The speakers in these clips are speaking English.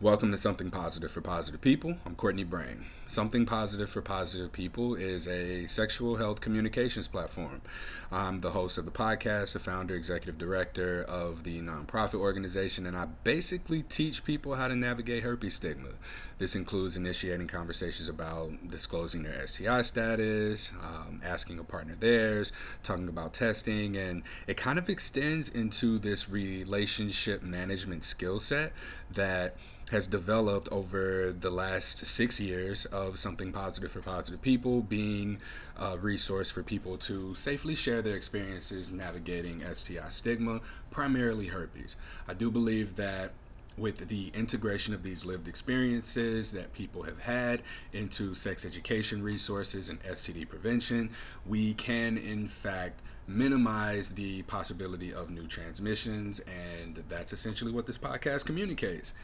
Welcome to Something Positive for Positive People. I'm Courtney Brame. Something Positive for Positive People is a sexual health communications platform. I'm the host of the podcast, the founder, executive director of the nonprofit organization, and I basically teach people how to navigate herpes stigma. This includes initiating conversations about disclosing their STI status, um, asking a partner theirs, talking about testing, and it kind of extends into this relationship management skill set that has developed over the last six years of something positive for positive people being a resource for people to safely share their experiences navigating STI stigma, primarily herpes. I do believe that with the integration of these lived experiences that people have had into sex education resources and STD prevention, we can in fact minimize the possibility of new transmissions, and that's essentially what this podcast communicates.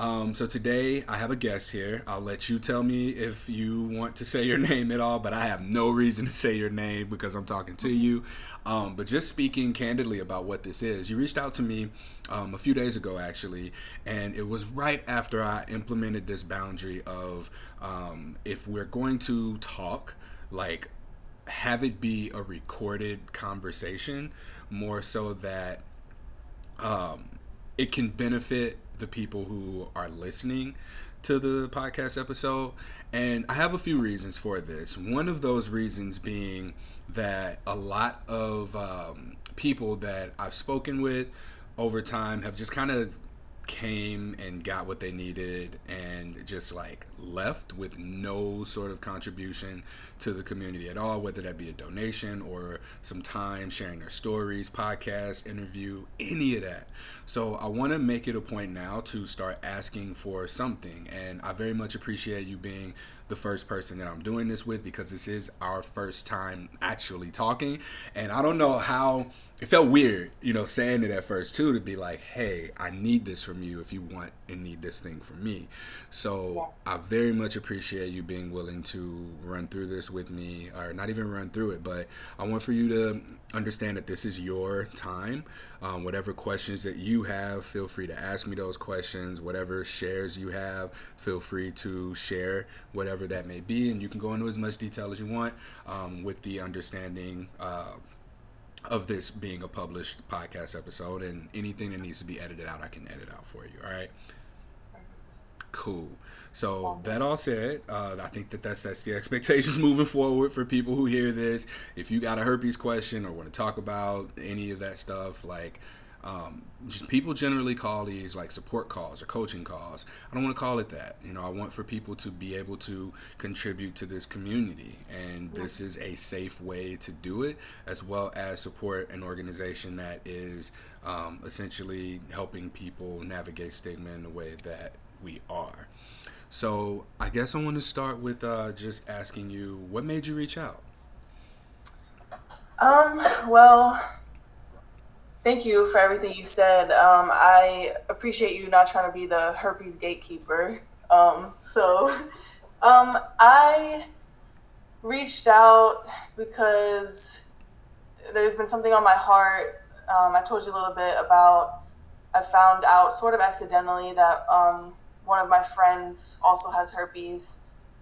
Um, so today I have a guest here. I'll let you tell me if you want to say your name at all, but I have no reason to say your name because I'm talking to you. Um, but just speaking candidly about what this is, you reached out to me um, a few days ago actually, and it was right after I implemented this boundary of um, if we're going to talk, like have it be a recorded conversation more so that um, it can benefit the people who are listening to the podcast episode. And I have a few reasons for this. One of those reasons being that a lot of um, people that I've spoken with over time have just kind of came and got what they needed and just like left with no sort of contribution to the community at all, whether that be a donation or some time sharing their stories, podcast, interview, any of that. So I want to make it a point now to start asking for something. And I very much appreciate you being the first person that I'm doing this with because this is our first time actually talking. And I don't know how it felt weird, you know, saying it at first too to be like, "Hey, I need this from you if you want and need this thing from me." So yeah. I very much appreciate you being willing to run through this with me, or not even run through it, but I want for you to understand that this is your time. Um, whatever questions that you have, feel free to ask me those questions. Whatever shares you have, feel free to share whatever that may be, and you can go into as much detail as you want um, with the understanding. Uh, of this being a published podcast episode and anything that needs to be edited out i can edit out for you all right cool. So that all said uh, i think that that sets the expectations moving forward for people who hear this. If you got a herpes question or want to talk about any of that stuff like um, people generally call these like support calls or coaching calls. I don't want to call it that. You know, I want for people to be able to contribute to this community, and this is a safe way to do it, as well as support an organization that is um, essentially helping people navigate stigma in the way that we are. So I guess I want to start with uh, just asking you, what made you reach out? Um. Well, Thank you for everything you said. Um, I appreciate you not trying to be the herpes gatekeeper. Um, so, um, I reached out because there's been something on my heart. Um, I told you a little bit about. I found out sort of accidentally that um, one of my friends also has herpes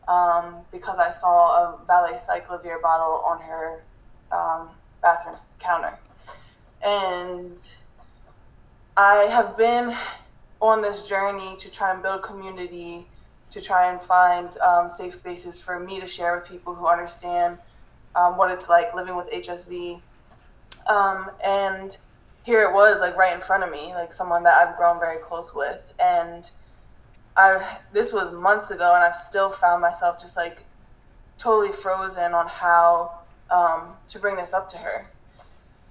um, because I saw a valacyclovir bottle on her um, bathroom counter and I have been on this journey to try and build community, to try and find um, safe spaces for me to share with people who understand um, what it's like living with HSV. Um, and here it was, like right in front of me, like someone that I've grown very close with. And I, this was months ago, and I've still found myself just like totally frozen on how um, to bring this up to her.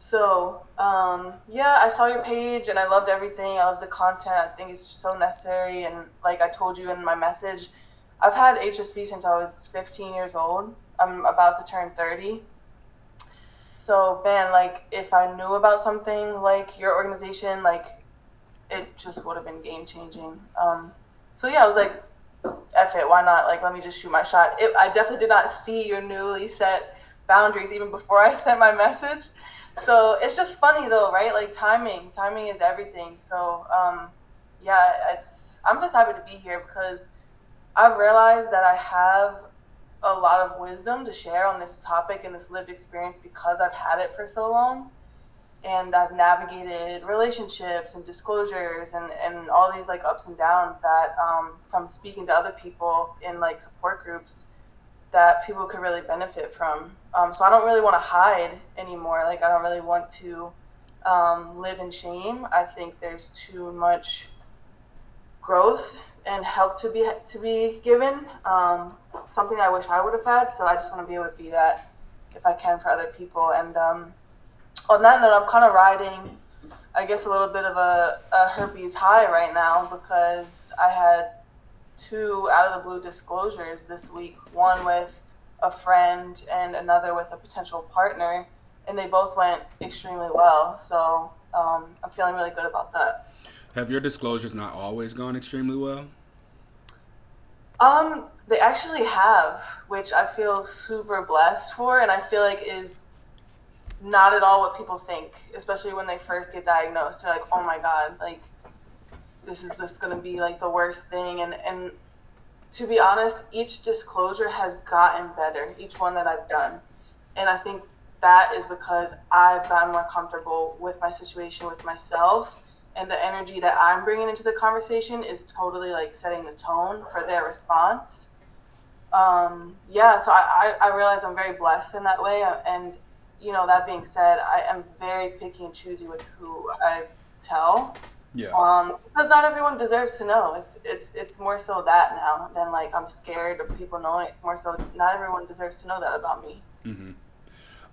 So, um, yeah, I saw your page and I loved everything. I love the content. I think it's so necessary. And like I told you in my message, I've had HSV since I was 15 years old. I'm about to turn 30. So, man, like if I knew about something like your organization, like it just would have been game changing. Um, so yeah, I was like, F it, why not? Like, let me just shoot my shot. It, I definitely did not see your newly set boundaries even before I sent my message so it's just funny though, right? Like timing, timing is everything. So um, yeah, it's I'm just happy to be here because I've realized that I have a lot of wisdom to share on this topic and this lived experience because I've had it for so long. And I've navigated relationships and disclosures and, and all these like ups and downs that um, from speaking to other people in like support groups that people could really benefit from. Um, so I don't really want to hide anymore. Like I don't really want to um, live in shame. I think there's too much growth and help to be to be given. Um, something I wish I would have had. So I just want to be able to be that if I can for other people. And um, on that note, I'm kind of riding, I guess, a little bit of a, a herpes high right now because I had two out of the blue disclosures this week. One with a friend and another with a potential partner, and they both went extremely well. So um, I'm feeling really good about that. Have your disclosures not always gone extremely well? Um, they actually have, which I feel super blessed for, and I feel like is not at all what people think, especially when they first get diagnosed. They're like, "Oh my god, like this is just gonna be like the worst thing," and and to be honest, each disclosure has gotten better, each one that I've done. And I think that is because I've gotten more comfortable with my situation, with myself, and the energy that I'm bringing into the conversation is totally like setting the tone for their response. Um, yeah, so I, I, I realize I'm very blessed in that way. And, you know, that being said, I am very picky and choosy with who I tell Yeah. um, because not everyone deserves to know. It's it's it's more so that now than like I'm scared of people knowing. It's more so not everyone deserves to know that about me. hmm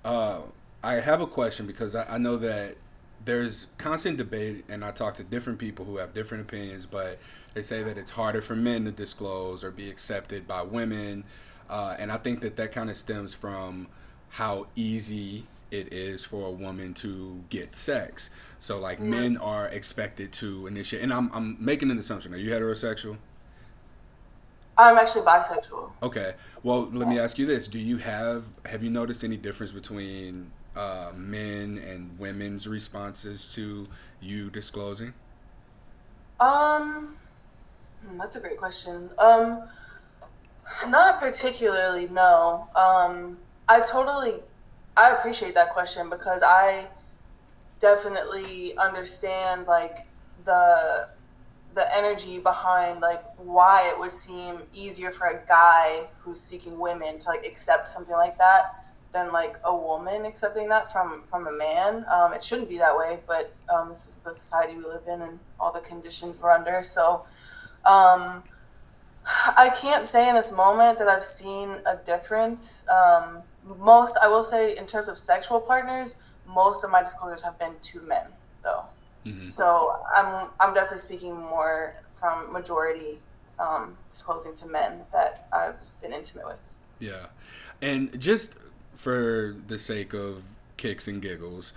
Uh, I have a question because I, I know that there's constant debate, and I talk to different people who have different opinions, but they say that it's harder for men to disclose or be accepted by women. Uh, and I think that that kind of stems from how easy it is for a woman to get sex. So, like, Mm, men are expected to initiate, and I'm, I'm making an assumption. Are you heterosexual? I'm actually bisexual. Okay. Well, let me ask you this: Do you have have you noticed any difference between uh, men and women's responses to you disclosing? Um, hmm, that's a great question. Um, not particularly, no. Um, I totally, I appreciate that question because I definitely understand like the the energy behind like why it would seem easier for a guy who's seeking women to like accept something like that than like a woman accepting that from from a man. Um, it shouldn't be that way, but um, this is the society we live in and all the conditions we're under. So um, I can't say in this moment that I've seen a difference. Um, most, I will say, in terms of sexual partners, most of my disclosures have been to men, though. hmm So I'm I'm definitely speaking more from majority um, disclosing to men that I've been intimate with. Yeah. And just for the sake of kicks and giggles,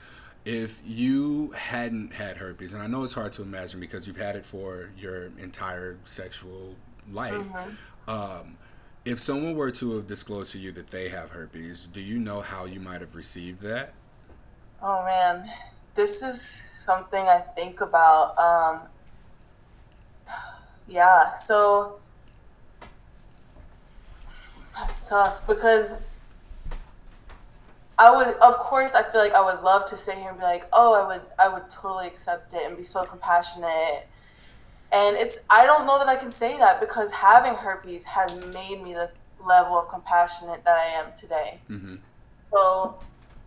if you hadn't had herpes, and I know it's hard to imagine because you've had it for your entire sexual life, hmm um, if someone were to have disclosed to you that they have herpes, do you know how you might have received that? Oh man, this is something I think about. Um, yeah, so that's tough because I would, of course, I feel like I would love to sit here and be like, oh, I would, I would totally accept it and be so compassionate. And it's, I don't know that I can say that because having herpes has made me the level of compassionate that I am today. hmm So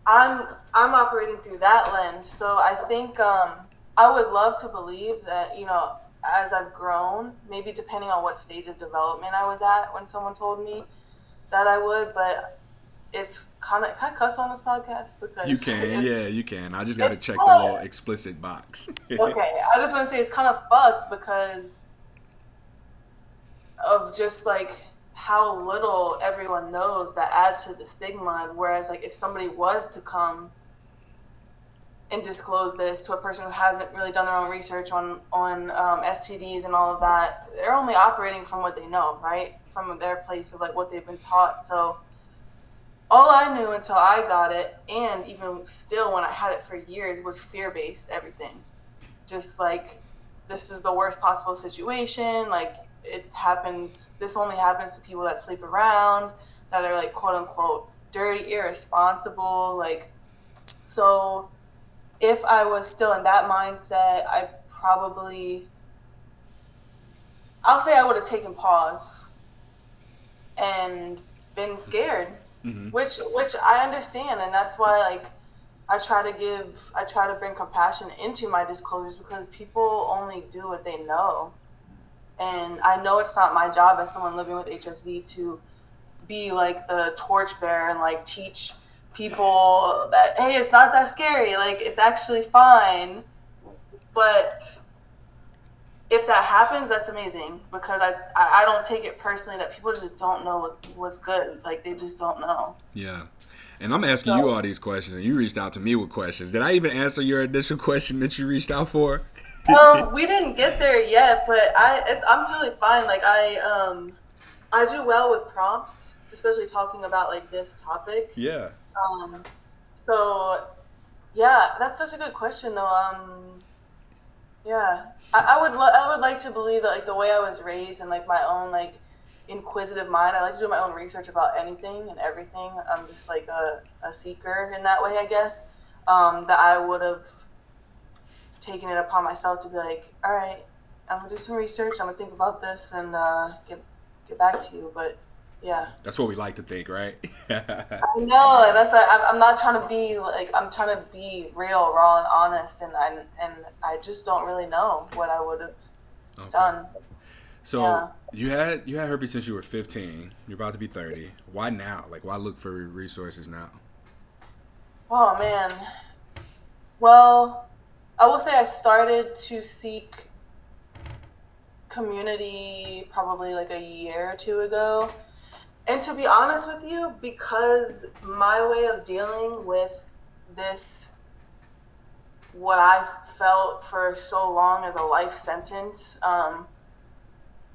I'm, I'm operating through that lens. So I think um, I would love to believe that, you know, as I've grown, maybe depending on what stage of development I was at when someone told me that I would, but it's of, can I cuss on this podcast? You can, yeah, you can. I just got to check the little explicit box. Okay, I just want to say it's kind of fucked because of just like how little everyone knows that adds to the stigma. Whereas, like, if somebody was to come and disclose this to a person who hasn't really done their own research on on um, STDs and all of that, they're only operating from what they know, right? From their place of like what they've been taught. So all I knew until I got it, and even still when I had it for years, was fear based everything. Just like this is the worst possible situation. Like it happens. This only happens to people that sleep around, that are like quote unquote dirty, irresponsible. Like so, if I was still in that mindset, I probably I'll say I would have taken pause and been scared, Mm-hmm. which which I understand, and that's why like I try to give I try to bring compassion into my disclosures because people only do what they know, and I know it's not my job as someone living with HSV to be like the torchbearer and like teach people that hey it's not that scary. Like it's actually fine. But if that happens, that's amazing because I, I, don't take it personally that people just don't know what, what's good. Like they just don't know. Yeah. And I'm asking you all these questions, and you reached out to me with questions. Did I even answer your initial question that you reached out for? um, we didn't get there yet, but I I'm totally fine. Like I um I do well with prompts, especially talking about like this topic. yeah. Um, so yeah, that's such a good question though. Um, Yeah, I, I would lo- I would like to believe that like the way I was raised and like my own like inquisitive mind, I like to do my own research about anything and everything. I'm just like a, a seeker in that way, I guess. Um, that I would have taken it upon myself to be like, all right, I'm gonna do some research. I'm gonna think about this and uh, get get back to you. But yeah, That's what we like to think, right? I know, and that's why I'm, I'm not trying to be like I'm trying to be real, raw, and honest, and I and I just don't really know what I would have okay. done. So Yeah. you had you had herpes since you were 15. You're about to be 30. Why now? Like, why look for resources now? Oh man. Well, I will say I started to seek community probably like a year or two ago. And to be honest with you, because my way of dealing with this, what I felt for so long as a life sentence, um,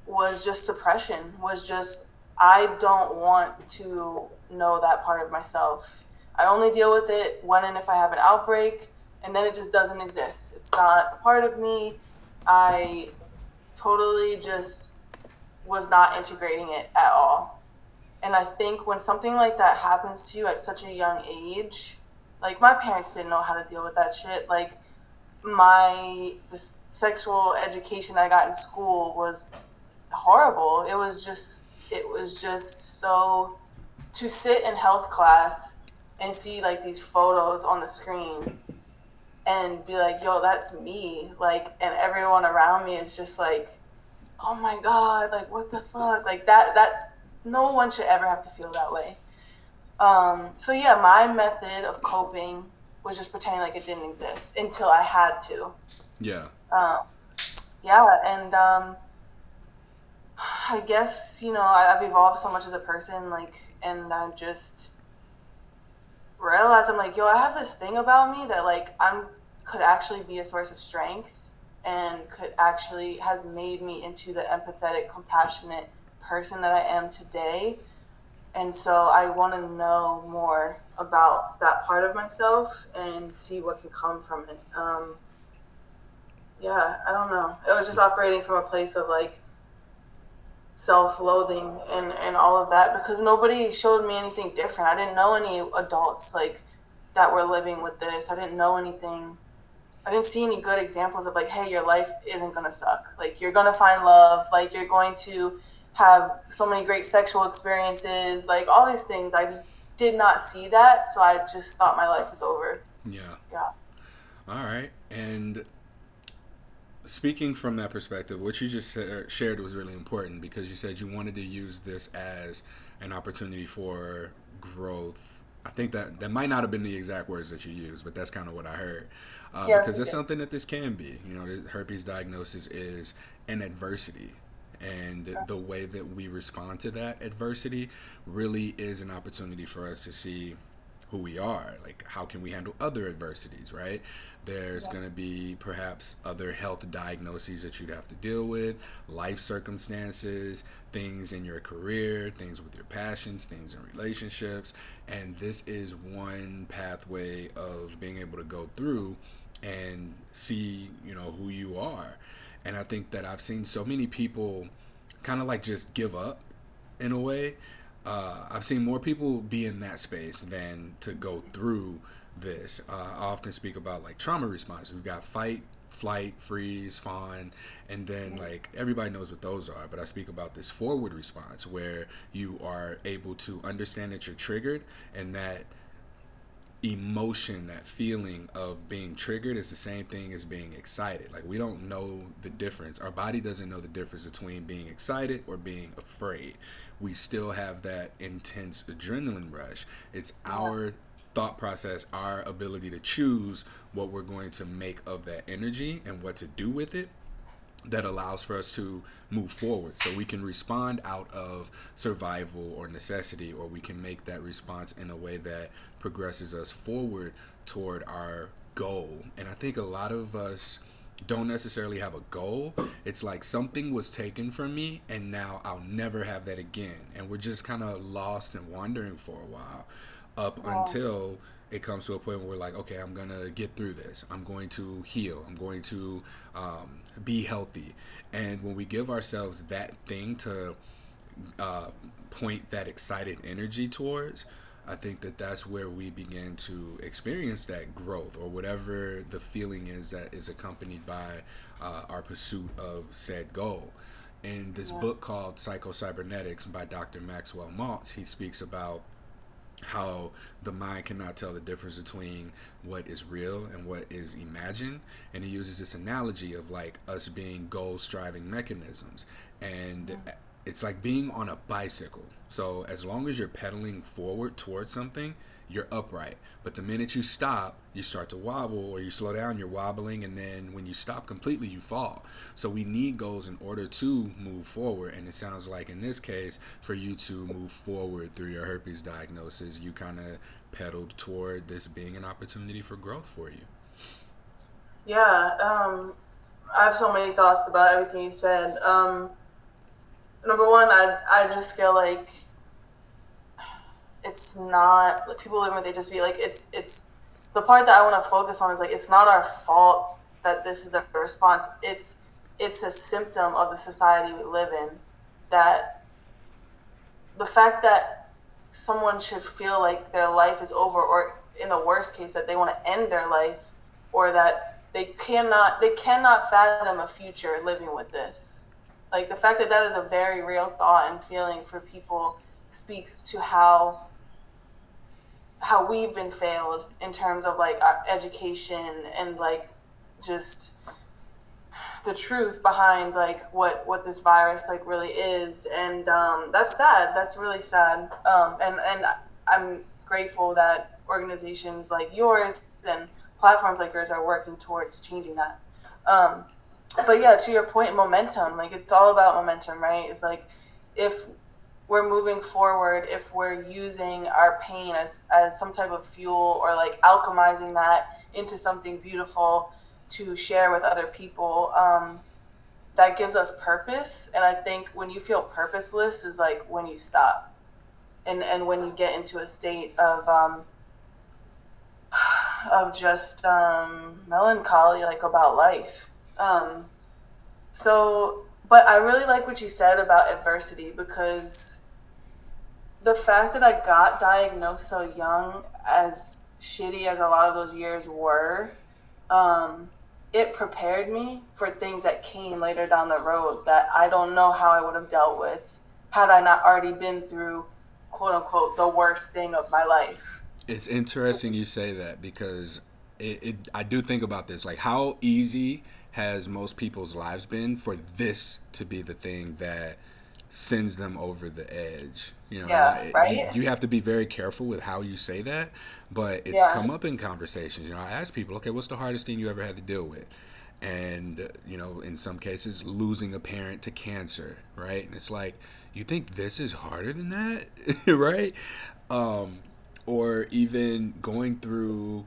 was just suppression, was just, I don't want to know that part of myself. I only deal with it when and if I have an outbreak, and then it just doesn't exist. It's not a part of me. I totally just was not integrating it at all. And I think when something like that happens to you at such a young age, like my parents didn't know how to deal with that shit. Like my sexual education I got in school was horrible. It was just it was just so to sit in health class and see like these photos on the screen and be like, yo, that's me. Like and everyone around me is just like, oh my god, like what the fuck? Like that that's no one should ever have to feel that way. Um so yeah, my method of coping was just pretending like it didn't exist until I had to. Yeah. Um yeah, and um I guess you know I've evolved so much as a person, like, and I just realized I'm like, yo, I have this thing about me that like I'm could actually be a source of strength and could actually has made me into the empathetic, compassionate person that I am today. And so I want to know more about that part of myself and see what can come from it. Um, yeah, I don't know. It was just operating from a place of like self-loathing and and all of that because nobody showed me anything different. I didn't know any adults like that were living with this. I didn't know anything. I didn't see any good examples of like, hey, your life isn't gonna suck. Like you're gonna find love. Like you're going to have so many great sexual experiences. Like all these things. I just did not see that, so I just thought my life was over. Yeah. Yeah. All right. And speaking from that perspective, what you just shared was really important because you said you wanted to use this as an opportunity for growth. I think that that might not have been the exact words that you used, but that's kind of what I heard. Uh, Yes, because it's something that this can be. You know, the herpes diagnosis is an adversity. And the way that we respond to that adversity really is an opportunity for us to see who we are. Like, how can we handle other adversities, right? There's Yeah. going to be perhaps other health diagnoses that you'd have to deal with, life circumstances, things in your career, things with your passions, things in relationships. And this is one pathway of being able to go through and see, you know, who you are. And I think that I've seen so many people kind of like just give up in a way. Uh, I've seen more people be in that space than to go through this. Uh, I often speak about like trauma response. We've got fight, flight, freeze, fawn, and then like everybody knows what those are. But I speak about this forward response where you are able to understand that you're triggered and that emotion, that feeling of being triggered is the same thing as being excited. Like we don't know the difference. Our body doesn't know the difference between being excited or being afraid. We still have that intense adrenaline rush. It's our thought process, our ability to choose what we're going to make of that energy and what to do with it that allows for us to move forward. So we can respond out of survival or necessity, or we can make that response in a way that progresses us forward toward our goal. And I think a lot of us don't necessarily have a goal. It's like something was taken from me and now I'll never have that again. And we're just kind of lost and wandering for a while up Yeah. until it comes to a point where we're like, okay, I'm gonna get through this. I'm going to heal. I'm going to um, be healthy. And when we give ourselves that thing to uh, point that excited energy towards, I think that that's where we begin to experience that growth or whatever the feeling is that is accompanied by uh, our pursuit of said goal. In this Yeah. book called Psycho Cybernetics by Dr. Maxwell Maltz, he speaks about how the mind cannot tell the difference between what is real and what is imagined. And he uses this analogy of like us being goal striving mechanisms. And Mm. It's like being on a bicycle. So as long as you're pedaling forward towards something, you're upright. But the minute you stop, you start to wobble or you slow down, you're wobbling. And then when you stop completely, you fall. So we need goals in order to move forward. And it sounds like in this case, for you to move forward through your herpes diagnosis, you kind of pedaled toward this being an opportunity for growth for you. Yeah. Um, I have so many thoughts about everything you said. Um, number one, I I just feel like it's not like, people live they just be like it's it's the part that I want to focus on is like it's not our fault that this is the response. It's it's a symptom of the society we live in that the fact that someone should feel like their life is over or in the worst case that they want to end their life or that they cannot they cannot fathom a future living with this like the fact that that is a very real thought and feeling for people speaks to how how we've been failed in terms of like education and like just the truth behind like what what this virus like really is. And um that's sad. That's really sad. Um and and i'm grateful that organizations like yours and platforms like yours are working towards changing that. Um but yeah to your point momentum like it's all about momentum right? It's like if we're moving forward if we're using our pain as as some type of fuel or like alchemizing that into something beautiful to share with other people um that gives us purpose. And i think when you feel purposeless is like when you stop and and when you get into a state of um of just um melancholy like about life um so but i really like what you said about adversity because the fact that I got diagnosed so young, as shitty as a lot of those years were, um, it prepared me for things that came later down the road that I don't know how I would have dealt with had I not already been through, quote unquote, the worst thing of my life. It's interesting you say that because it, it I do think about this like how easy has most people's lives been for this to be the thing that sends them over the edge. You know, Yeah, you right? you have to be very careful with how you say that, but it's Yeah, come up in conversations. You know, I ask people, okay, what's the hardest thing you ever had to deal with? And you know, in some cases, losing a parent to cancer, right? And it's like, you think this is harder than that, right? Um, or even going through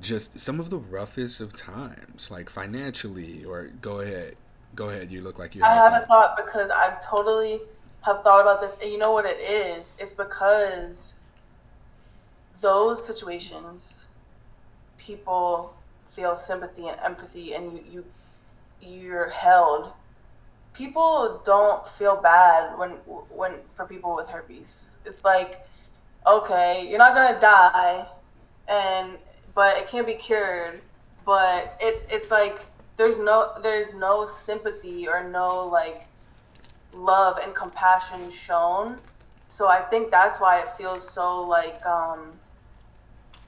just some of the roughest of times, like financially, or go ahead, go ahead. You look like you I haven't thought. thought because I totally have thought about this. And you know what it is? It's because those situations, people feel sympathy and empathy, and you, you you're held. People don't feel bad when when for people with herpes. It's like, okay, you're not gonna die, and but it can't be cured. But it's it's like there's no there's no sympathy or no like love and compassion shown. So I think that's why it feels so like um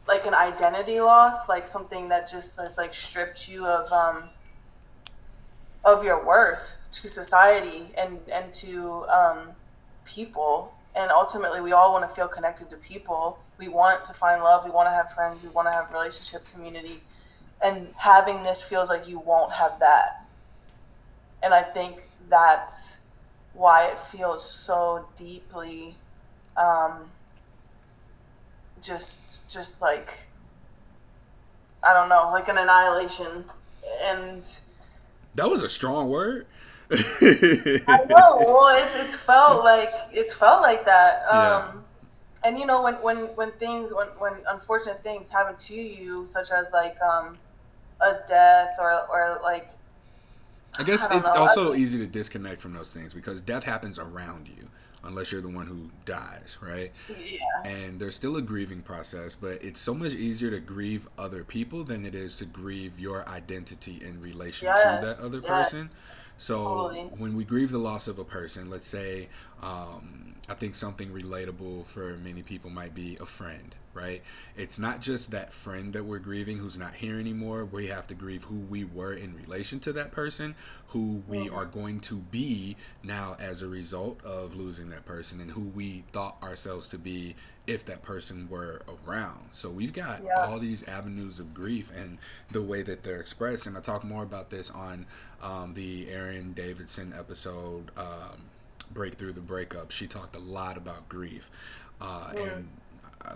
like an identity loss, like something that just has like stripped you of um of your worth to society and and to um people. And ultimately, we all want to feel connected to people. We want to find love. We want to have friends. We want to have relationship, community. And having this feels like you won't have that. And I think that's why it feels so deeply um, just just like I don't know, like an annihilation. And That was a strong word. I know, well, it's it's felt like it's felt like that. yeah. Um, and you know, when when when things when when unfortunate things happen to you, such as like um a death or or like I guess I it's know, also easy to disconnect from those things because death happens around you unless you're the one who dies, right? yeah, and there's still a grieving process, but it's so much easier to grieve other people than it is to grieve your identity in relation to that other yes, person. So totally, when we grieve the loss of a person, let's say, um, I think something relatable for many people might be a friend, right? It's not just that friend that we're grieving who's not here anymore. We have to grieve who we were in relation to that person, who we are hmm going to be now as a result of losing that person, and who we thought ourselves to be if that person were around. So we've got yeah, all these avenues of grief and the way that they're expressed. And I talk more about this on um, the Aaron Davidson episode, um, Breakthrough the Breakup. She talked a lot about grief uh, mm, and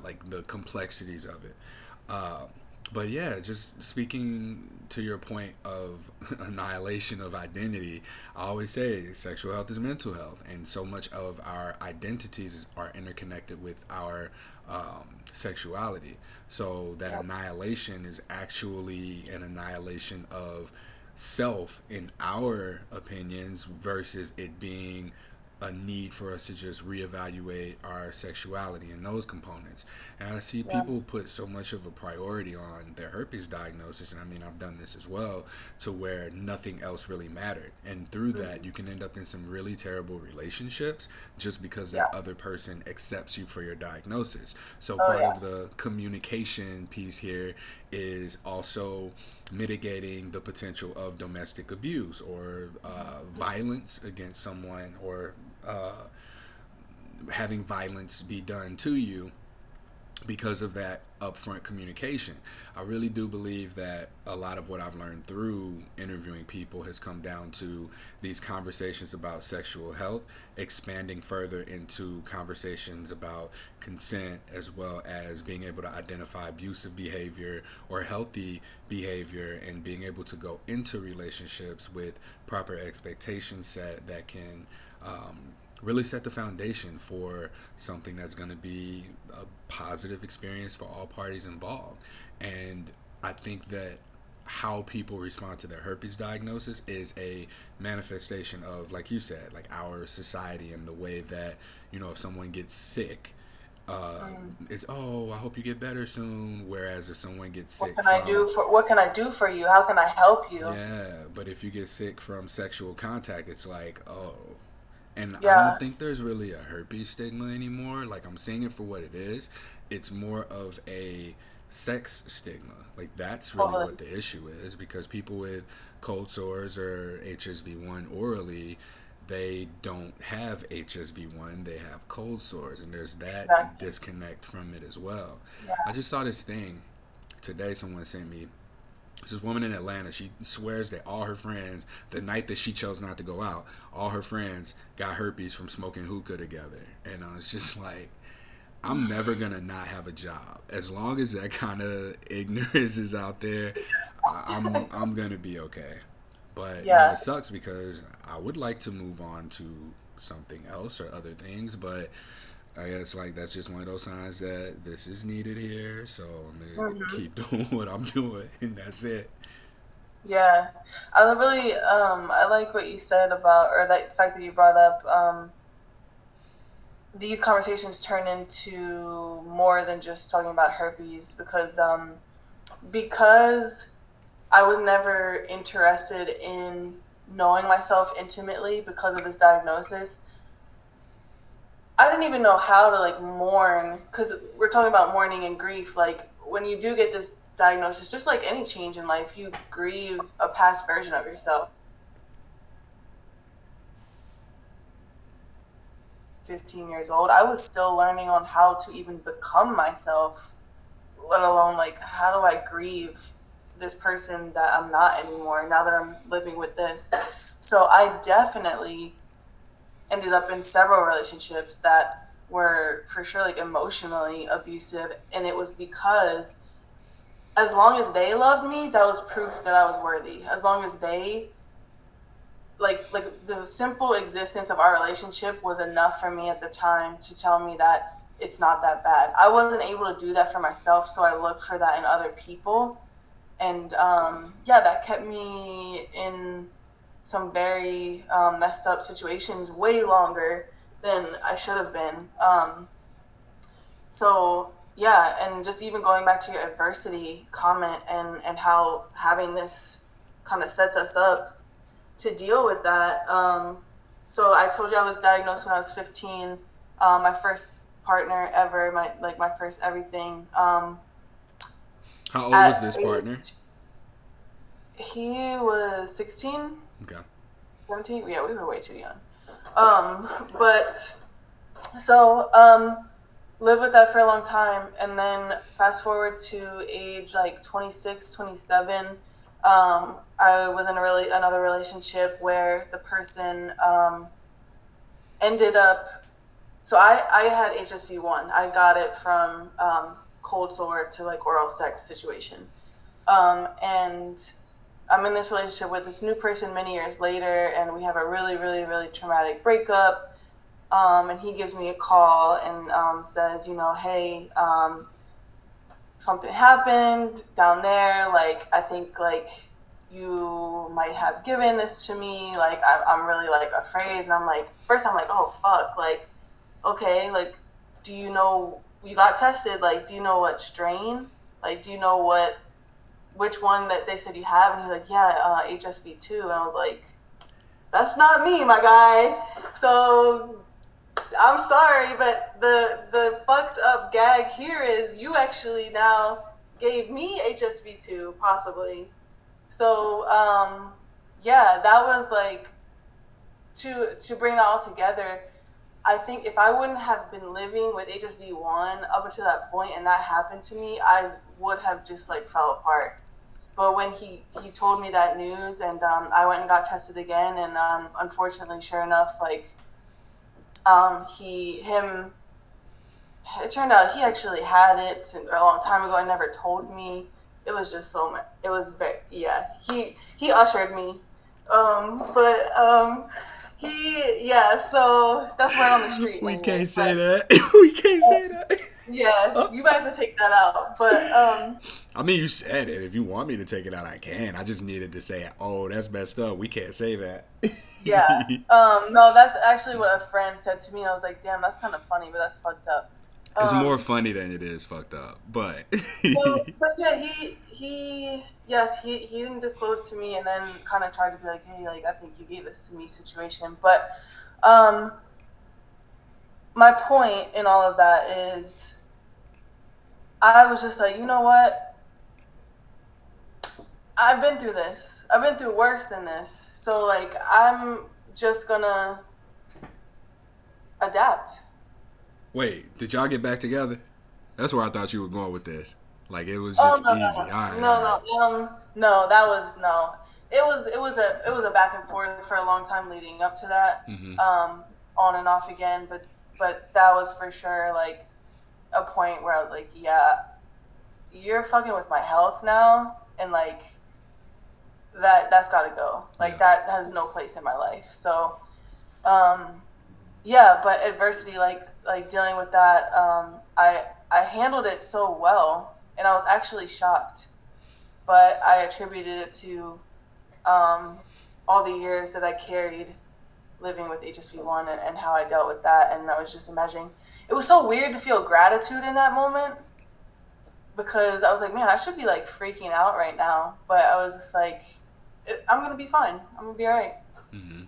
like the complexities of it. Uh, but yeah, just speaking to your point of annihilation of identity, I always say sexual health is mental health, and so much of our identities are interconnected with our um, sexuality. So that yep, annihilation is actually an annihilation of self in our opinions versus it being a need for us to just reevaluate our sexuality and those components. And I see yeah, people put so much of a priority on their herpes diagnosis, and I mean, I've done this as well, to where nothing else really mattered. And through that, hmm you can end up in some really terrible relationships just because that other person accepts you for your diagnosis. So, oh part yeah, of the communication piece here is also mitigating the potential of domestic abuse or uh, violence against someone or uh, having violence be done to you because of that upfront communication. I really do believe that a lot of what I've learned through interviewing people has come down to these conversations about sexual health, expanding further into conversations about consent, as well as being able to identify abusive behavior or healthy behavior, and being able to go into relationships with proper expectations set that can. Um, really set the foundation for something that's going to be a positive experience for all parties involved. And I think that how people respond to their herpes diagnosis is a manifestation of, like you said, like our society and the way that, you know, if someone gets sick, uh, mm. it's, oh, I hope you get better soon. Whereas if someone gets What sick can I do for What can I do for you? How can I help you? yeah, but if you get sick from sexual contact, it's like, oh, and I don't think there's really a herpes stigma anymore. Like I'm seeing it for what it is. It's more of a sex stigma. Like that's really what the issue is because people with cold sores or HSV1 orally, they don't have HSV1, they have cold sores and there's that Exactly. disconnect from it as well. Yeah. I just saw this thing today someone sent me this woman in Atlanta, she swears that all her friends, the night that she chose not to go out, all her friends got herpes from smoking hookah together. And I was just like, I'm never gonna not have a job as long as that kind of ignorance is out there. I'm I'm gonna be okay. But you know, it sucks because I would like to move on to something else or other things, but I guess like that's just one of those signs that this is needed here. So I'm gonna hmm keep doing what I'm doing, and that's it. Yeah, I really um I like what you said about or that fact that you brought up um these conversations turn into more than just talking about herpes because um because I was never interested in knowing myself intimately because of this diagnosis. I didn't even know how to like mourn because we're talking about mourning and grief. Like when you do get this diagnosis, just like any change in life, you grieve a past version of yourself. Fifteen years old, I was still learning on how to even become myself, let alone like how do I grieve this person that I'm not anymore now that I'm living with this. So I definitely ended up in several relationships that were for sure like emotionally abusive and it was because as long as they loved me that was proof that i was worthy. As long as they like like the simple existence of our relationship was enough for me at the time to tell me that it's not that bad. I wasn't able to do that for myself so i looked for that in other people. And um, yeah that kept me in some very um, messed up situations way longer than I should have been. Um, so yeah, and just even going back to your adversity comment and and how having this kind of sets us up to deal with that. Um, so I told you I was diagnosed when I was 15. Um, my first partner ever, my like my first everything. Um, How old was this partner? he was 16, Okay. 17. Yeah, we were way too young. Um, but so um, lived with that for a long time, and then fast forward to age like 26, 27. Um, I was in a really another relationship where the person um, ended up. So I I had HSV one. I got it from um, cold sore to like oral sex situation. Um, and I'm in this relationship with this new person many years later, and we have a really, really, really traumatic breakup um, and he gives me a call and um, says, you know, hey, um, something happened down there. Like, I think like you might have given this to me. Like, I, I'm really like afraid. And I'm like, first I'm like, oh fuck, like, okay, like, do you know you got tested? Like, do you know what strain? Like, do you know what which one that they said you have? And he's like, yeah, uh, HSV two. And I was like, that's not me, my guy. So I'm sorry, but the the fucked up gag here is you actually now gave me HSV two possibly. So um yeah, that was like to to bring it all together. I think if I wouldn't have been living with HSV one up until that point and that happened to me, I would have just like fell apart. But when he he told me that news and um, I went and got tested again and um, unfortunately, sure enough, like um, he him it turned out he actually had it a long time ago and never told me. It was just so much. It was very yeah. He he ushered me, um, but um, he yeah. So that's word on the street we can't But say that. we can't say that. Yeah, you might have to take that out. But um, I mean, you said it. If you want me to take it out, I can. I just needed to say, "Oh, that's messed up. We can't say that." yeah. Um, no, that's actually what a friend said to me. I was like, damn, that's kind of funny, but that's fucked up. it's more Um, funny than it is fucked up, but Well, but yeah, he he yes, he he didn't disclose to me, and then kind of tried to be like, hey, like I think you gave this to me situation. But um, my point in all of that is, I was just like, you know what? I've been through this. I've been through worse than this. So like, I'm just gonna adapt. wait, did y'all get back together? That's where I thought you were going with this. Like it was Oh just no easy. All right, no right. no no um no that was no. It was it was a it was a back and forth for a long time leading up to that, Mm-hmm. um, on and off again. But but that was for sure like a point where I was like, yeah, you're fucking with my health now, and like that that's got to go. Like Yeah. that has no place in my life. So um yeah, but adversity like like dealing with that um I I handled it so well, and I was actually shocked but I attributed it to um, all the years that I carried living with HSV1 and, and how I dealt with that. And I was just imagining, it was so weird to feel gratitude in that moment because I was like, man, I should be like freaking out right now. But I was just like, I'm going to be fine. I'm going to be all right. Mm-hmm.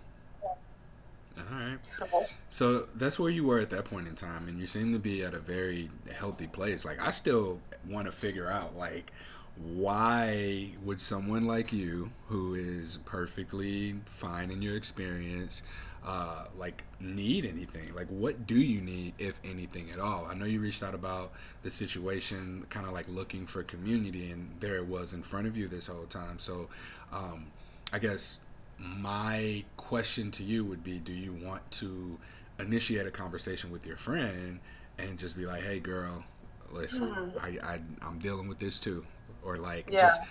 All right. So, So that's where you were at that point in time, and you seem to be at a very healthy place. Like I still want to figure out, like, why would someone like you, who is perfectly fine in your experience, uh, like need anything? Like, what do you need, if anything at all? I know you reached out about the situation, kind of like looking for community, and there it was in front of you this whole time. So, um, I guess my question to you would be do you want to initiate a conversation with your friend and just be like hey girl listen hmm, I, I i'm dealing with this too or like yeah, just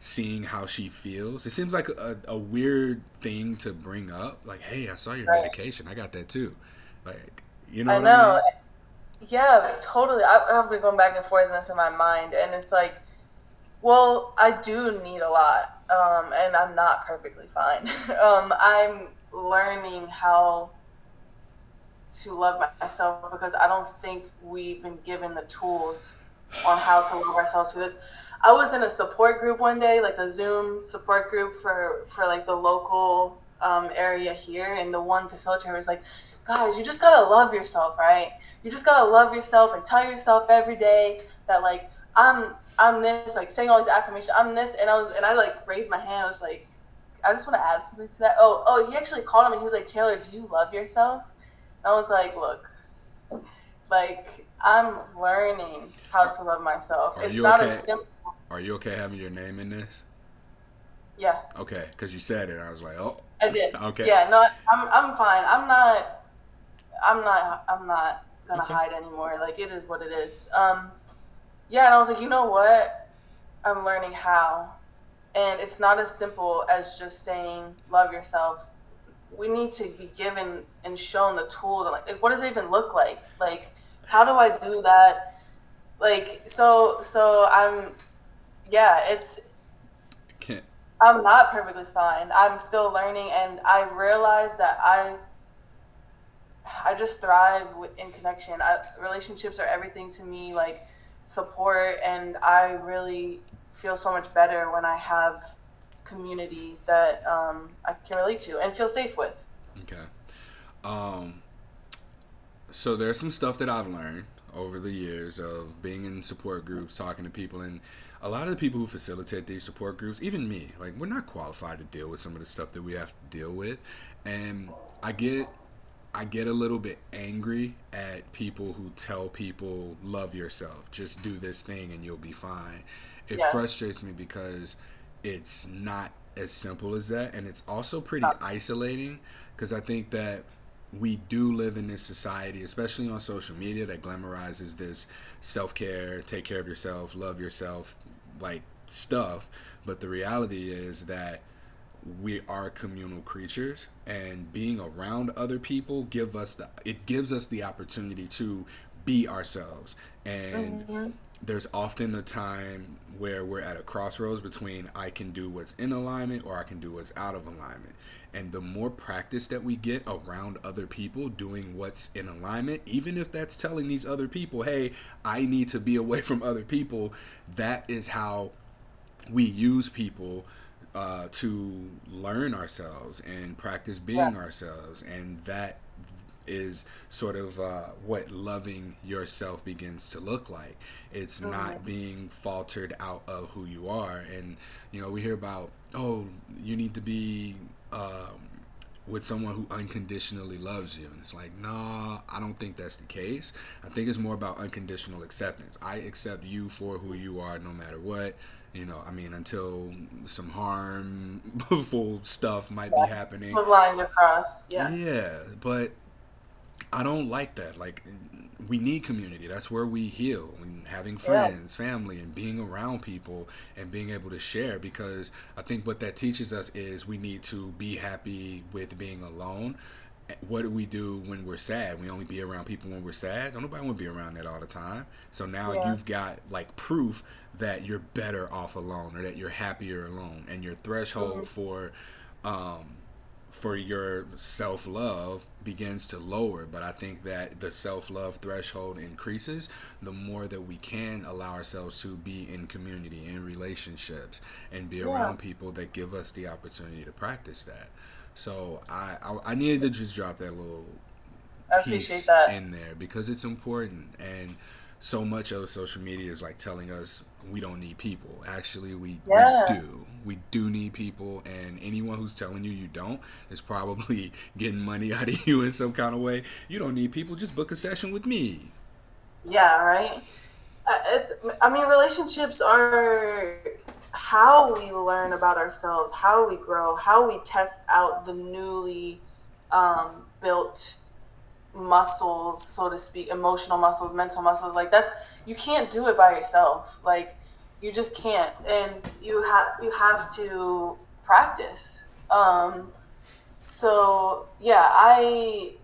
seeing how she feels it seems like a, a weird thing to bring up like hey i saw your right. medication i got that too like you know I what i know. mean Yeah, totally. I, I've been going back and forth in this in my mind. And it's like, well, I do need a lot. Um, and I'm not perfectly fine. um, I'm learning how to love myself because I don't think we've been given the tools on how to love ourselves through this. I was in a support group one day, like a Zoom support group for for like the local um, area here, and the one facilitator was like, "Guys, you just gotta love yourself, right? You just gotta love yourself and tell yourself every day that like I'm I'm this, like saying all these affirmations, I'm this." And I was and I like raised my hand. I was like, I just want to add something to that. Oh, oh, he actually called him and he was like, "Taylor, do you love yourself?" And I was like, look, like I'm learning how to love myself. are It's not as okay simple. Are you okay having your name in this Yeah, okay because you said it i was like oh I did. okay Yeah, no, I'm I'm fine. I'm not I'm not I'm not gonna okay hide anymore. Like it is what it is. Um, yeah, and I was like, you know what? I'm learning how, and it's not as simple as just saying love yourself. We need to be given and shown the tools. And like, what does it even look like? Like, how do I do that? Like, so so I'm yeah, it's can't I'm not perfectly fine. I'm still learning, and I realize that I I just thrive in connection. I, relationships are everything to me, like support, and I really feel so much better when I have community that um, I can relate to and feel safe with. okay um So there's some stuff that I've learned over the years of being in support groups, talking to people, and a lot of the people who facilitate these support groups, even me, like we're not qualified to deal with some of the stuff that we have to deal with, and I get I get a little bit angry at people who tell people love yourself, just do this thing and you'll be fine. It Yeah. frustrates me because it's not as simple as that and it's also pretty isolating because I think that we do live in this society, especially on social media, that glamorizes this self care, take care of yourself, love yourself, like stuff. But the reality is that we are communal creatures and being around other people give us the it gives us the opportunity to be ourselves and hmm there's often a time where we're at a crossroads between I can do what's in alignment or I can do what's out of alignment. And the more practice that we get around other people doing what's in alignment, even if that's telling these other people, hey, I need to be away from other people, that is how we use people uh, to learn ourselves and practice Yeah. being ourselves. And that is sort of uh, what loving yourself begins to look like. It's not hmm being faltered out of who you are. And, you know, we hear about, oh, you need to be. Um, with someone who unconditionally loves you. And it's like, nah, I don't think that's the case. I think it's more about unconditional acceptance. I accept you for who you are no matter what. You know, I mean, until some harmful stuff might be Yeah. happening. With lines across. Yeah. Yeah, but I don't like that. Like, we need community. That's where we heal. And having Yeah. friends, family, and being around people and being able to share. Because I think what that teaches us is we need to be happy with being alone what do we do when we're sad? We only be around people when we're sad. Don't nobody want to be around that all the time. So now Yeah. you've got like proof that you're better off alone or that you're happier alone, and your threshold for um, for your self love begins to lower. But I think that the self love threshold increases the more that we can allow ourselves to be in community, in relationships, and be Yeah. around people that give us the opportunity to practice that. So I, I I needed to just drop that little piece that. in there because it's important and so much of social media is like telling us we don't need people. Actually, we we do. We do need people, and anyone who's telling you you don't is probably getting money out of you in some kind of way. You don't need people. Just book a session with me. Yeah. Right. Uh, It's. I mean, relationships are how we learn about ourselves, how we grow, how we test out the newly um, built muscles, so to speak, emotional muscles, mental muscles. Like that's you can't do it by yourself. Like you just can't, and you have you have to practice. Um, so yeah, I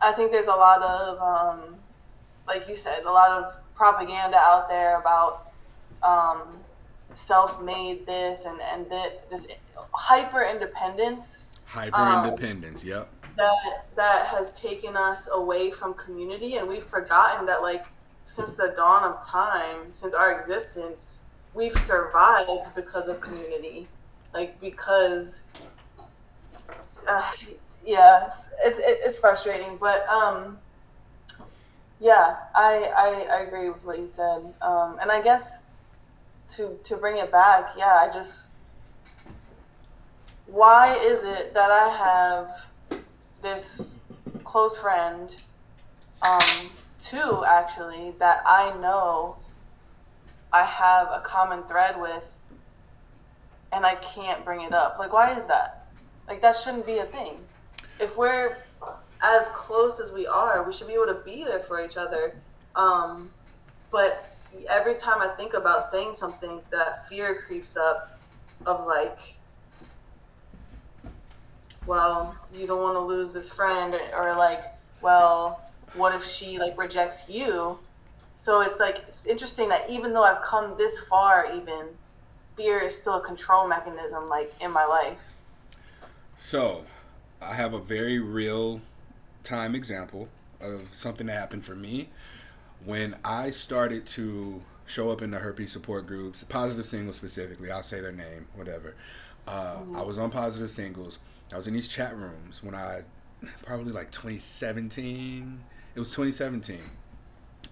I think there's a lot of um, like you said, a lot of propaganda out there about um, self-made this and and thi- this hyper independence. Hyper Um, independence. Yep. That that has taken us away from community and we've forgotten that like since the dawn of time since our existence we've survived because of community. Like because uh, yeah it's, it's frustrating but um yeah I, I i agree with what you said. Um and i guess to to bring it back yeah i just why is it that i have this close friend um, two actually that I know I have a common thread with and I can't bring it up. Like, why is that? Like, that shouldn't be a thing. If we're as close as we are, we should be able to be there for each other. Um, but every time I think about saying something, that fear creeps up of like, well, you don't want to lose this friend, or, like, well, what if she like rejects you? So it's like it's interesting that even though I've come this far, even fear is still a control mechanism, like in my life. So I have a very real time example of something that happened for me when I started to show up in the herpes support groups, positive singles specifically, I'll say their name, whatever. Uh, I Mm-hmm. was on positive singles. I was in these chat rooms when I probably like 2017. It was 2017,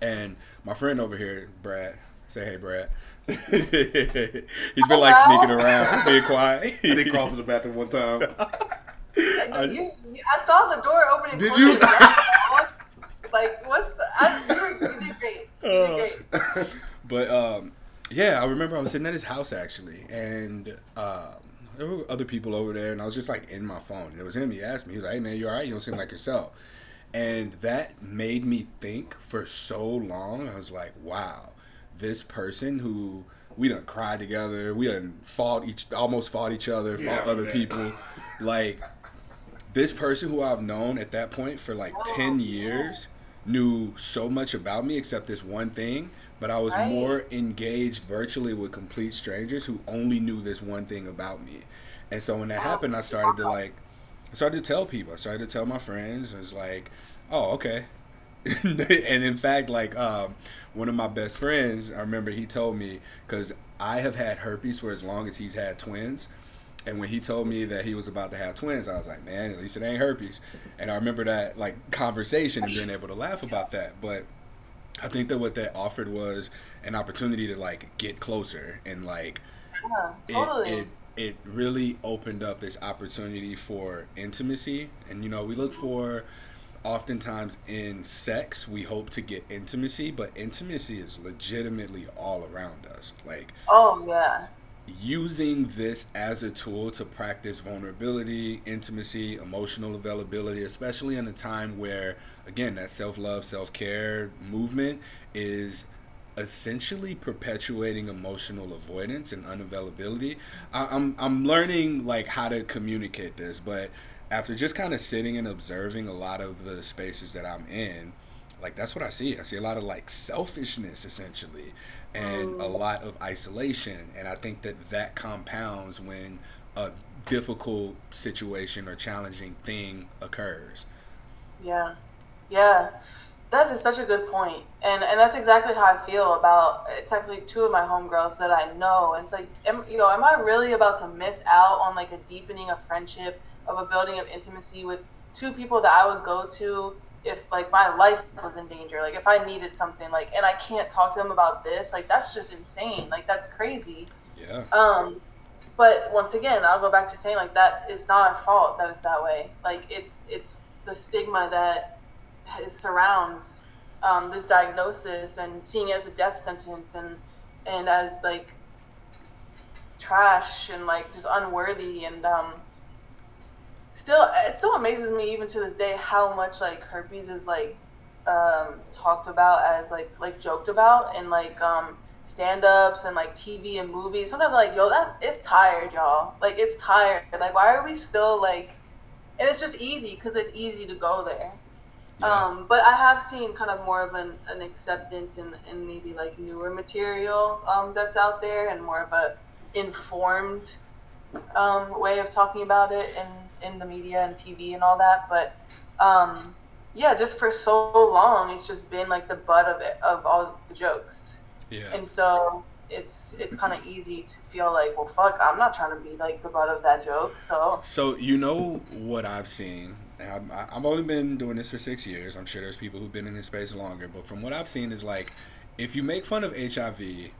and my friend over here, Brad, say hey, Brad. He's been Hi, like sneaking around, being quiet. I did crawl to the bathroom one time. I, you, I saw the door open Did you? again. I was like, what's? The, I, you were, you did great. You did uh, great. But um, yeah, I remember I was sitting at his house actually, and um, there were other people over there, and I was just like in my phone. And it was him. He asked me, he was like, "Hey man, you alright? You don't seem like yourself." And that made me think for so long. I was like, "Wow, this person who we done cried together, we done fought each, almost fought each other, Yeah, fought other remember people, like." this person who I've known at that point for like Oh 10 man, years knew so much about me except this one thing, but I was right? more engaged virtually with complete strangers who only knew this one thing about me. And so when that Oh, happened, I started to like, I started to tell people, I started to tell my friends, I was like, oh, okay. and in fact, like, um, one of my best friends, I remember he told me, because I have had herpes for as long as he's had twins. And when he told me that he was about to have twins, I was like, man, at least it ain't herpes. And I remember that like conversation and being able to laugh about that. But I think that what that offered was an opportunity to like get closer and like yeah, it it it really opened up this opportunity for intimacy. And you know, we look for oftentimes in sex we hope to get intimacy, but intimacy is legitimately all around us. Like Oh yeah, using this as a tool to practice vulnerability, intimacy, emotional availability, especially in a time where, again, that self love, self care movement is essentially perpetuating emotional avoidance and unavailability. I, I'm I'm learning like how to communicate this, but after just kind of sitting and observing a lot of the spaces that I'm in, like that's what I see. I see a lot of like selfishness essentially and a Mm, lot of isolation. And I think that that compounds when a difficult situation or challenging thing occurs. yeah. Yeah. That is such a good point. And and that's exactly how I feel about it's actually two of my homegirls that I know. And it's like am, you know, am I really about to miss out on like a deepening of friendship, of a building of intimacy with two people that I would go to if like my life was in danger, like if I needed something like and I can't talk to them about this, like that's just insane. Like that's crazy. Yeah. Um but once again, I'll go back to saying like that is not our fault that it's that way. Like it's it's the stigma that is, surrounds um, this diagnosis and seeing it as a death sentence and and as like trash and like just unworthy and um still it still amazes me even to this day how much like herpes is like um talked about as like like joked about and like um stand-ups and like TV and movies. Sometimes I'm like, yo, that it's tired, y'all. Like it's tired. Like why are we still like and it's just easy because it's easy to go there. Yeah. Um, but I have seen kind of more of an, an acceptance in, in maybe like newer material um, that's out there and more of a informed um, way of talking about it in, in the media and TV and all that. But um, yeah, just for so long, it's just been like the butt of it, of all the jokes. Yeah. And so it's it's kind of easy to feel like, well, fuck, I'm not trying to be like the butt of that joke. So So you know what I've seen. I've, I've only been doing this for six years. I'm sure there's people who've been in this space longer, but from what I've seen is like, if you make fun of HIV,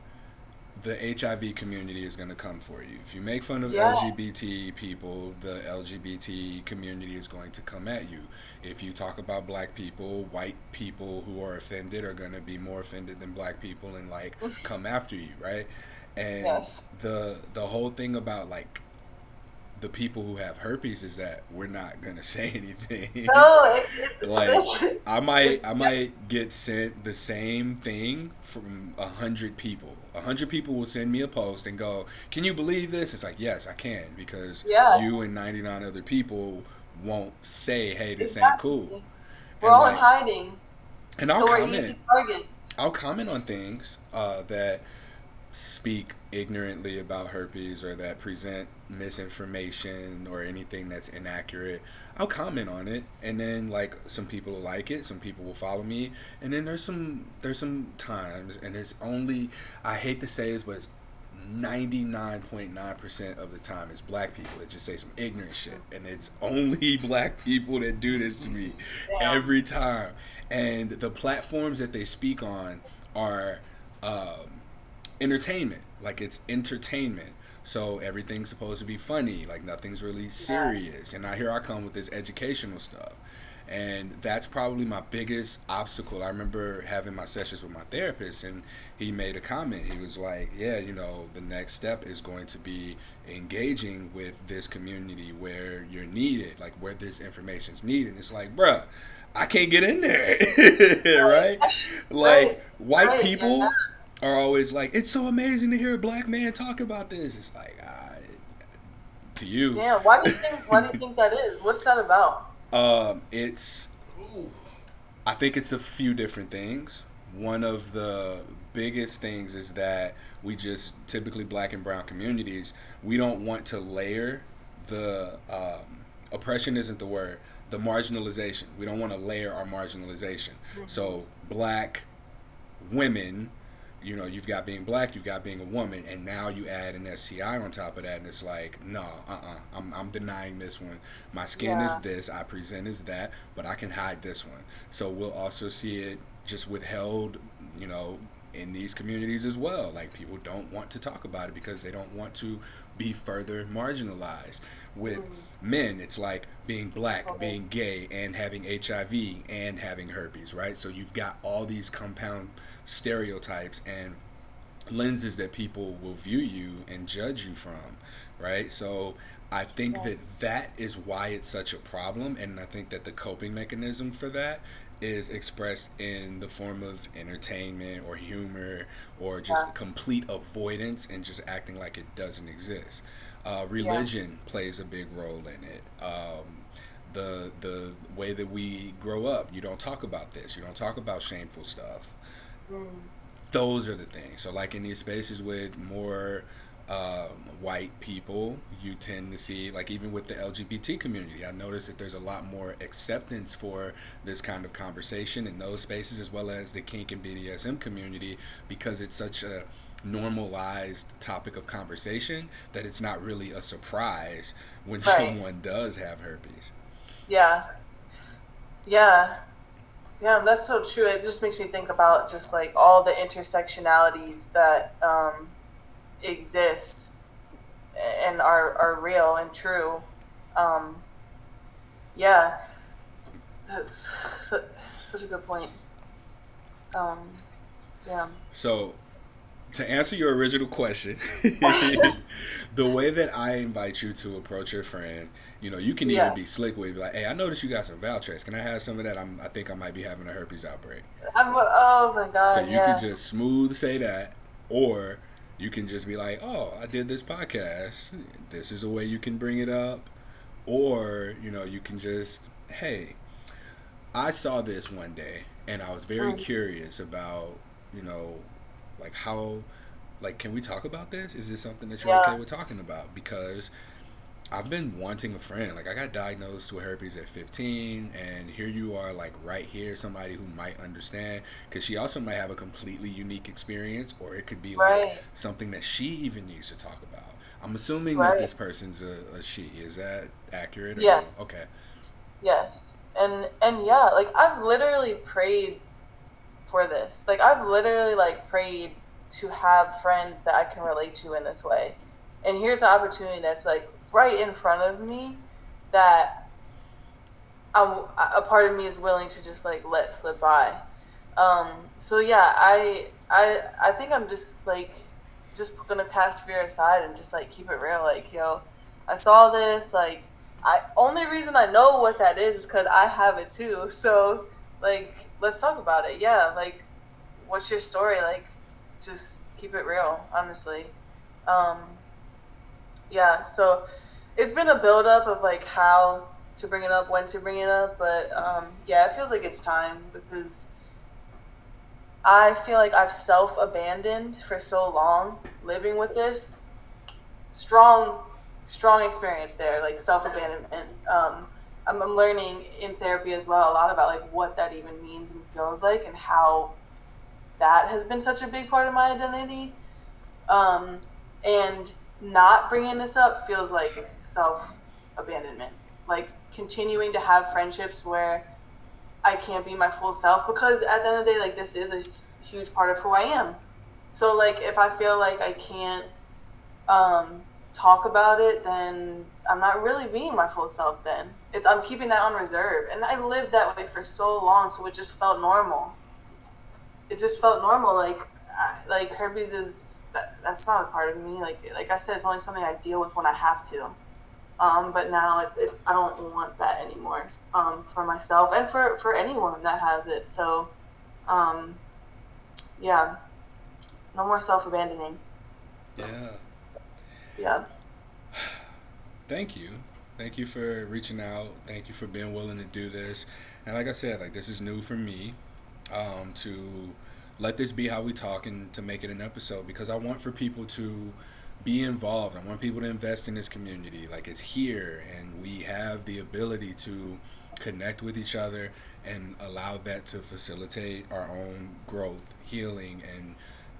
the HIV community is going to come for you. If you make fun of yeah, LGBT people, the LGBT community is going to come at you. If you talk about black people, white people who are offended are going to be more offended than black people and like come after you, right? And yes. the the whole thing about like the people who have herpes is that we're not gonna say anything. No, like I might I might get sent the same thing from a hundred people. A hundred people will send me a post and go, "Can you believe this?" It's like, yes, I can because yeah, you and ninety nine other people won't say, "Hey, this ain't cool." exactly. We're And all in hiding, and I'll so comment. I'll comment on things uh, that speak ignorantly about herpes or that present misinformation or anything that's inaccurate, I'll comment on it. And then like some people will like it, some people will follow me, and then there's some there's some times and it's only I hate to say this but it's 99.9% of the time it's black people that just say some ignorant shit. And it's only black people that do this to me Damn. every time. And the platforms that they speak on are um, entertainment. Like it's entertainment. So everything's supposed to be funny. Like nothing's really Yeah. serious. And now here I come with this educational stuff. And that's probably my biggest obstacle. I remember having my sessions with my therapist, and he made a comment. He was like, Yeah, you know, the next step is going to be engaging with this community where you're needed, like where this information's needed. And it's like, bruh, I can't get in there, right? Like, white. Yeah. people are always like, it's so amazing to hear a black man talk about this. It's like, ah, to you. Yeah, Why do you think? Why do you think that is? What's that about? um, it's, Ooh, I think it's a few different things. One of the biggest things is that we just typically black and brown communities, we don't want to layer the um, oppression isn't the word, the marginalization. We don't want to layer our marginalization. hmm So black women, you know, you've got being black, you've got being a woman, and now you add an STI on top of that, and it's like, no, uh-uh, I'm, I'm denying this one. My skin is this, I present as that, but I can hide this one. So we'll also see it just withheld, you know, in these communities as well. Like people don't want to talk about it because they don't want to be further marginalized. With Mm, men, it's like being black, totally. being gay, and having HIV and having herpes, right? So you've got all these compound stereotypes and lenses that people will view you and judge you from, right? So I think Yeah. that that is why it's such a problem, and I think that the coping mechanism for that is expressed in the form of entertainment or humor or just Yeah. complete avoidance and just acting like it doesn't exist. Uh, Yeah. religion plays a big role in it. Um, the the way that we grow up, you don't talk about this. You don't talk about shameful stuff. Mm, Those are the things. So, like in these spaces with more um, white people, you tend to see, like even with the LGBT community, I notice that there's a lot more acceptance for this kind of conversation in those spaces, as well as the kink and BDSM community, because it's such a normalized topic of conversation that it's not really a surprise when right. someone does have herpes. Yeah. Yeah. Yeah, that's so true. It just makes me think about just like all the intersectionalities that um, exist and are are real and true. Um, yeah, that's su- such a good point. Um, yeah. So, to answer your original question, the way that I invite you to approach your friend, you know, you can even be slick with it, like, hey, I noticed you got some Valtrex. Can I have some of that? I'm, I think I might be having a herpes outbreak. I'm. Oh my god! So you could Yeah. just smooth say that, or you can just be like, oh, I did this podcast. This is a way you can bring it up, or you know, you can just, hey, I saw this one day, and I was very Mm, curious about, you know, like how like can we talk about this? Is this something that you're okay with talking about? Because i've been wanting a friend. Like i got diagnosed with herpes at 15 and here you are like right here somebody who might understand because she also might have a completely unique experience or it could be like something that she even needs to talk about. I'm assuming that this person's a, a she. Is that accurate or Yes. no? Okay. Yes. And and yeah, like I've literally prayed for this. Like I've literally like prayed to have friends that I can relate to in this way. And here's an opportunity that's like right in front of me that I'm, a part of me is willing to just like let slip by. Um, so yeah, I I I think I'm just like just gonna pass fear aside and just like keep it real. Like yo, I saw this. Like I only reason I know what that is is because I have it too. So like let's talk about it. Yeah, like what's your story? Like just keep it real. Honestly. Um, yeah. So it's been a build up of like how to bring it up, when to bring it up, but um, yeah, it feels like it's time because I feel like I've self abandoned for so long living with this. Strong, strong experience there, like self abandonment. Um, I'm, I'm learning in therapy as well a lot about like what that even means and feels like and how that has been such a big part of my identity. Um, and not bringing this up feels like self abandonment. Like continuing to have friendships where I can't be my full self because at the end of the day, like this is a huge part of who I am. So like if I feel like I can't um talk about it, then I'm not really being my full self then. It's I'm keeping that on reserve. And I lived that way for so long, so it just felt normal. It just felt normal. Like like herpes is that, that's not a part of me. Like like I said, it's only something I deal with when I have to. Um, but now it's it, I don't want that anymore. Um, for myself and for for anyone that has it. So um, yeah, no more self abandoning. yeah Yeah. thank you thank you for reaching out thank you for being willing to do this and like i said like this is new for me um, to let this be how we talk and to make it an episode because I want for people to be involved. I want people to invest in this community. Like it's here and we have the ability to connect with each other and allow that to facilitate our own growth, healing, and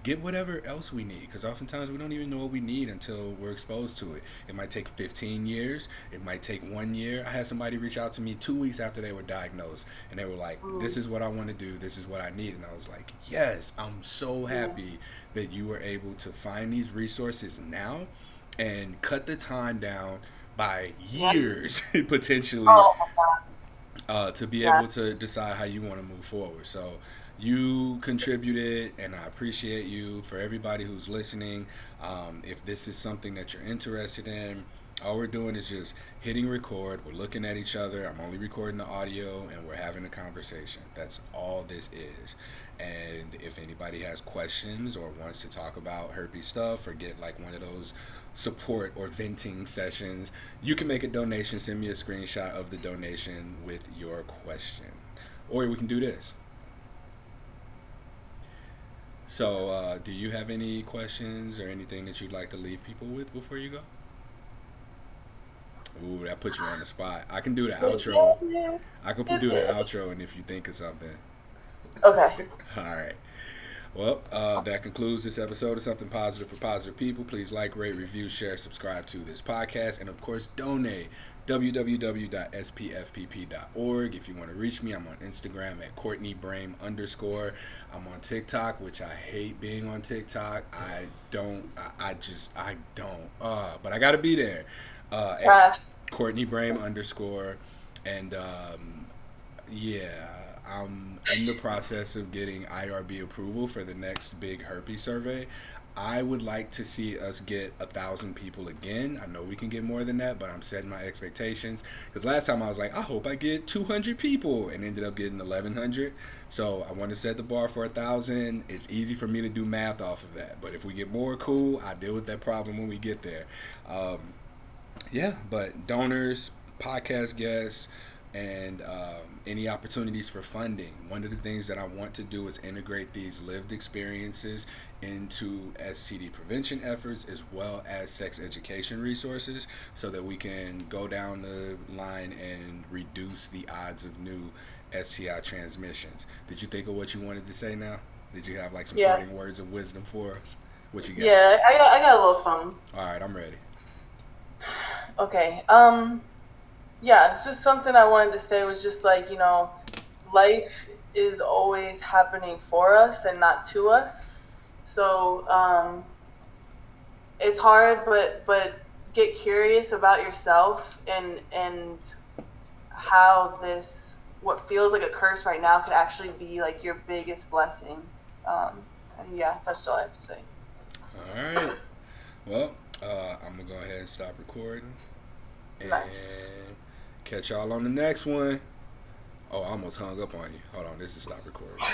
get whatever else we need because oftentimes we don't even know what we need until we're exposed to it it might take 15 years it might take one year i had somebody reach out to me two weeks after they were diagnosed and they were like, "This Mm, is what I want to do. This is what I need." And I was like, "Yes, I'm so yeah. happy that you were able to find these resources now and cut the time down by Yeah. years potentially Oh uh, to be Yeah. able to decide how you want to move forward." So you contributed, and I appreciate you. For everybody who's listening, um, if this is something that you're interested in, All we're doing is just hitting record. We're looking at each other. I'm only recording the audio and we're having a conversation. That's all this is. And if anybody has questions or wants to talk about herpes stuff or get like one of those support or venting sessions, you can make a donation. Send me a screenshot of the donation with your question. Or we can do this. So, uh, do you have any questions or anything that you'd like to leave people with before you go? Ooh, that puts you on the spot. I can do the outro. I can do the outro, and if you think of something. Okay. All right. Well, uh, that concludes this episode of Something Positive for Positive People. Please like, rate, review, share, subscribe to this podcast, and of course, donate. www.spfpp.org. If you want to reach me, I'm on Instagram at Courtney Brame underscore. I'm on TikTok, which I hate being on TikTok. I don't. I, I just. I don't. Uh, but I got to be there. Uh, Trash. Courtney Brame underscore, and um, yeah, I'm in the process of getting IRB approval for the next big herpes survey. I would like to see us get a thousand people again. I know we can get more than that, but I'm setting my expectations because last time I was like, I hope I get 200 people, and ended up getting 1,100. So I want to set the bar for a thousand. It's easy for me to do math off of that, but if we get more, cool. I deal with that problem when we get there. Um, yeah, but donors, podcast guests, and um, any opportunities for funding. One of the things that I want to do is integrate these lived experiences into STD prevention efforts as well as sex education resources so that we can go down the line and reduce the odds of new STI transmissions. Did you think of what you wanted to say now? Did you have like some Yeah. parting words of wisdom for us? What you got? Yeah, I got, I got a little something. All right, I'm ready. Okay. Um. Yeah, it's just something I wanted to say was just like you know, life is always happening for us and not to us. So um, it's hard, but but get curious about yourself and and how this what feels like a curse right now could actually be like your biggest blessing. Um, and yeah, that's all I have to say. All right. Well, uh, I'm gonna go ahead and stop recording and Nice. Catch y'all on the next one. Oh, I almost hung up on you. Hold on, this is stop recording.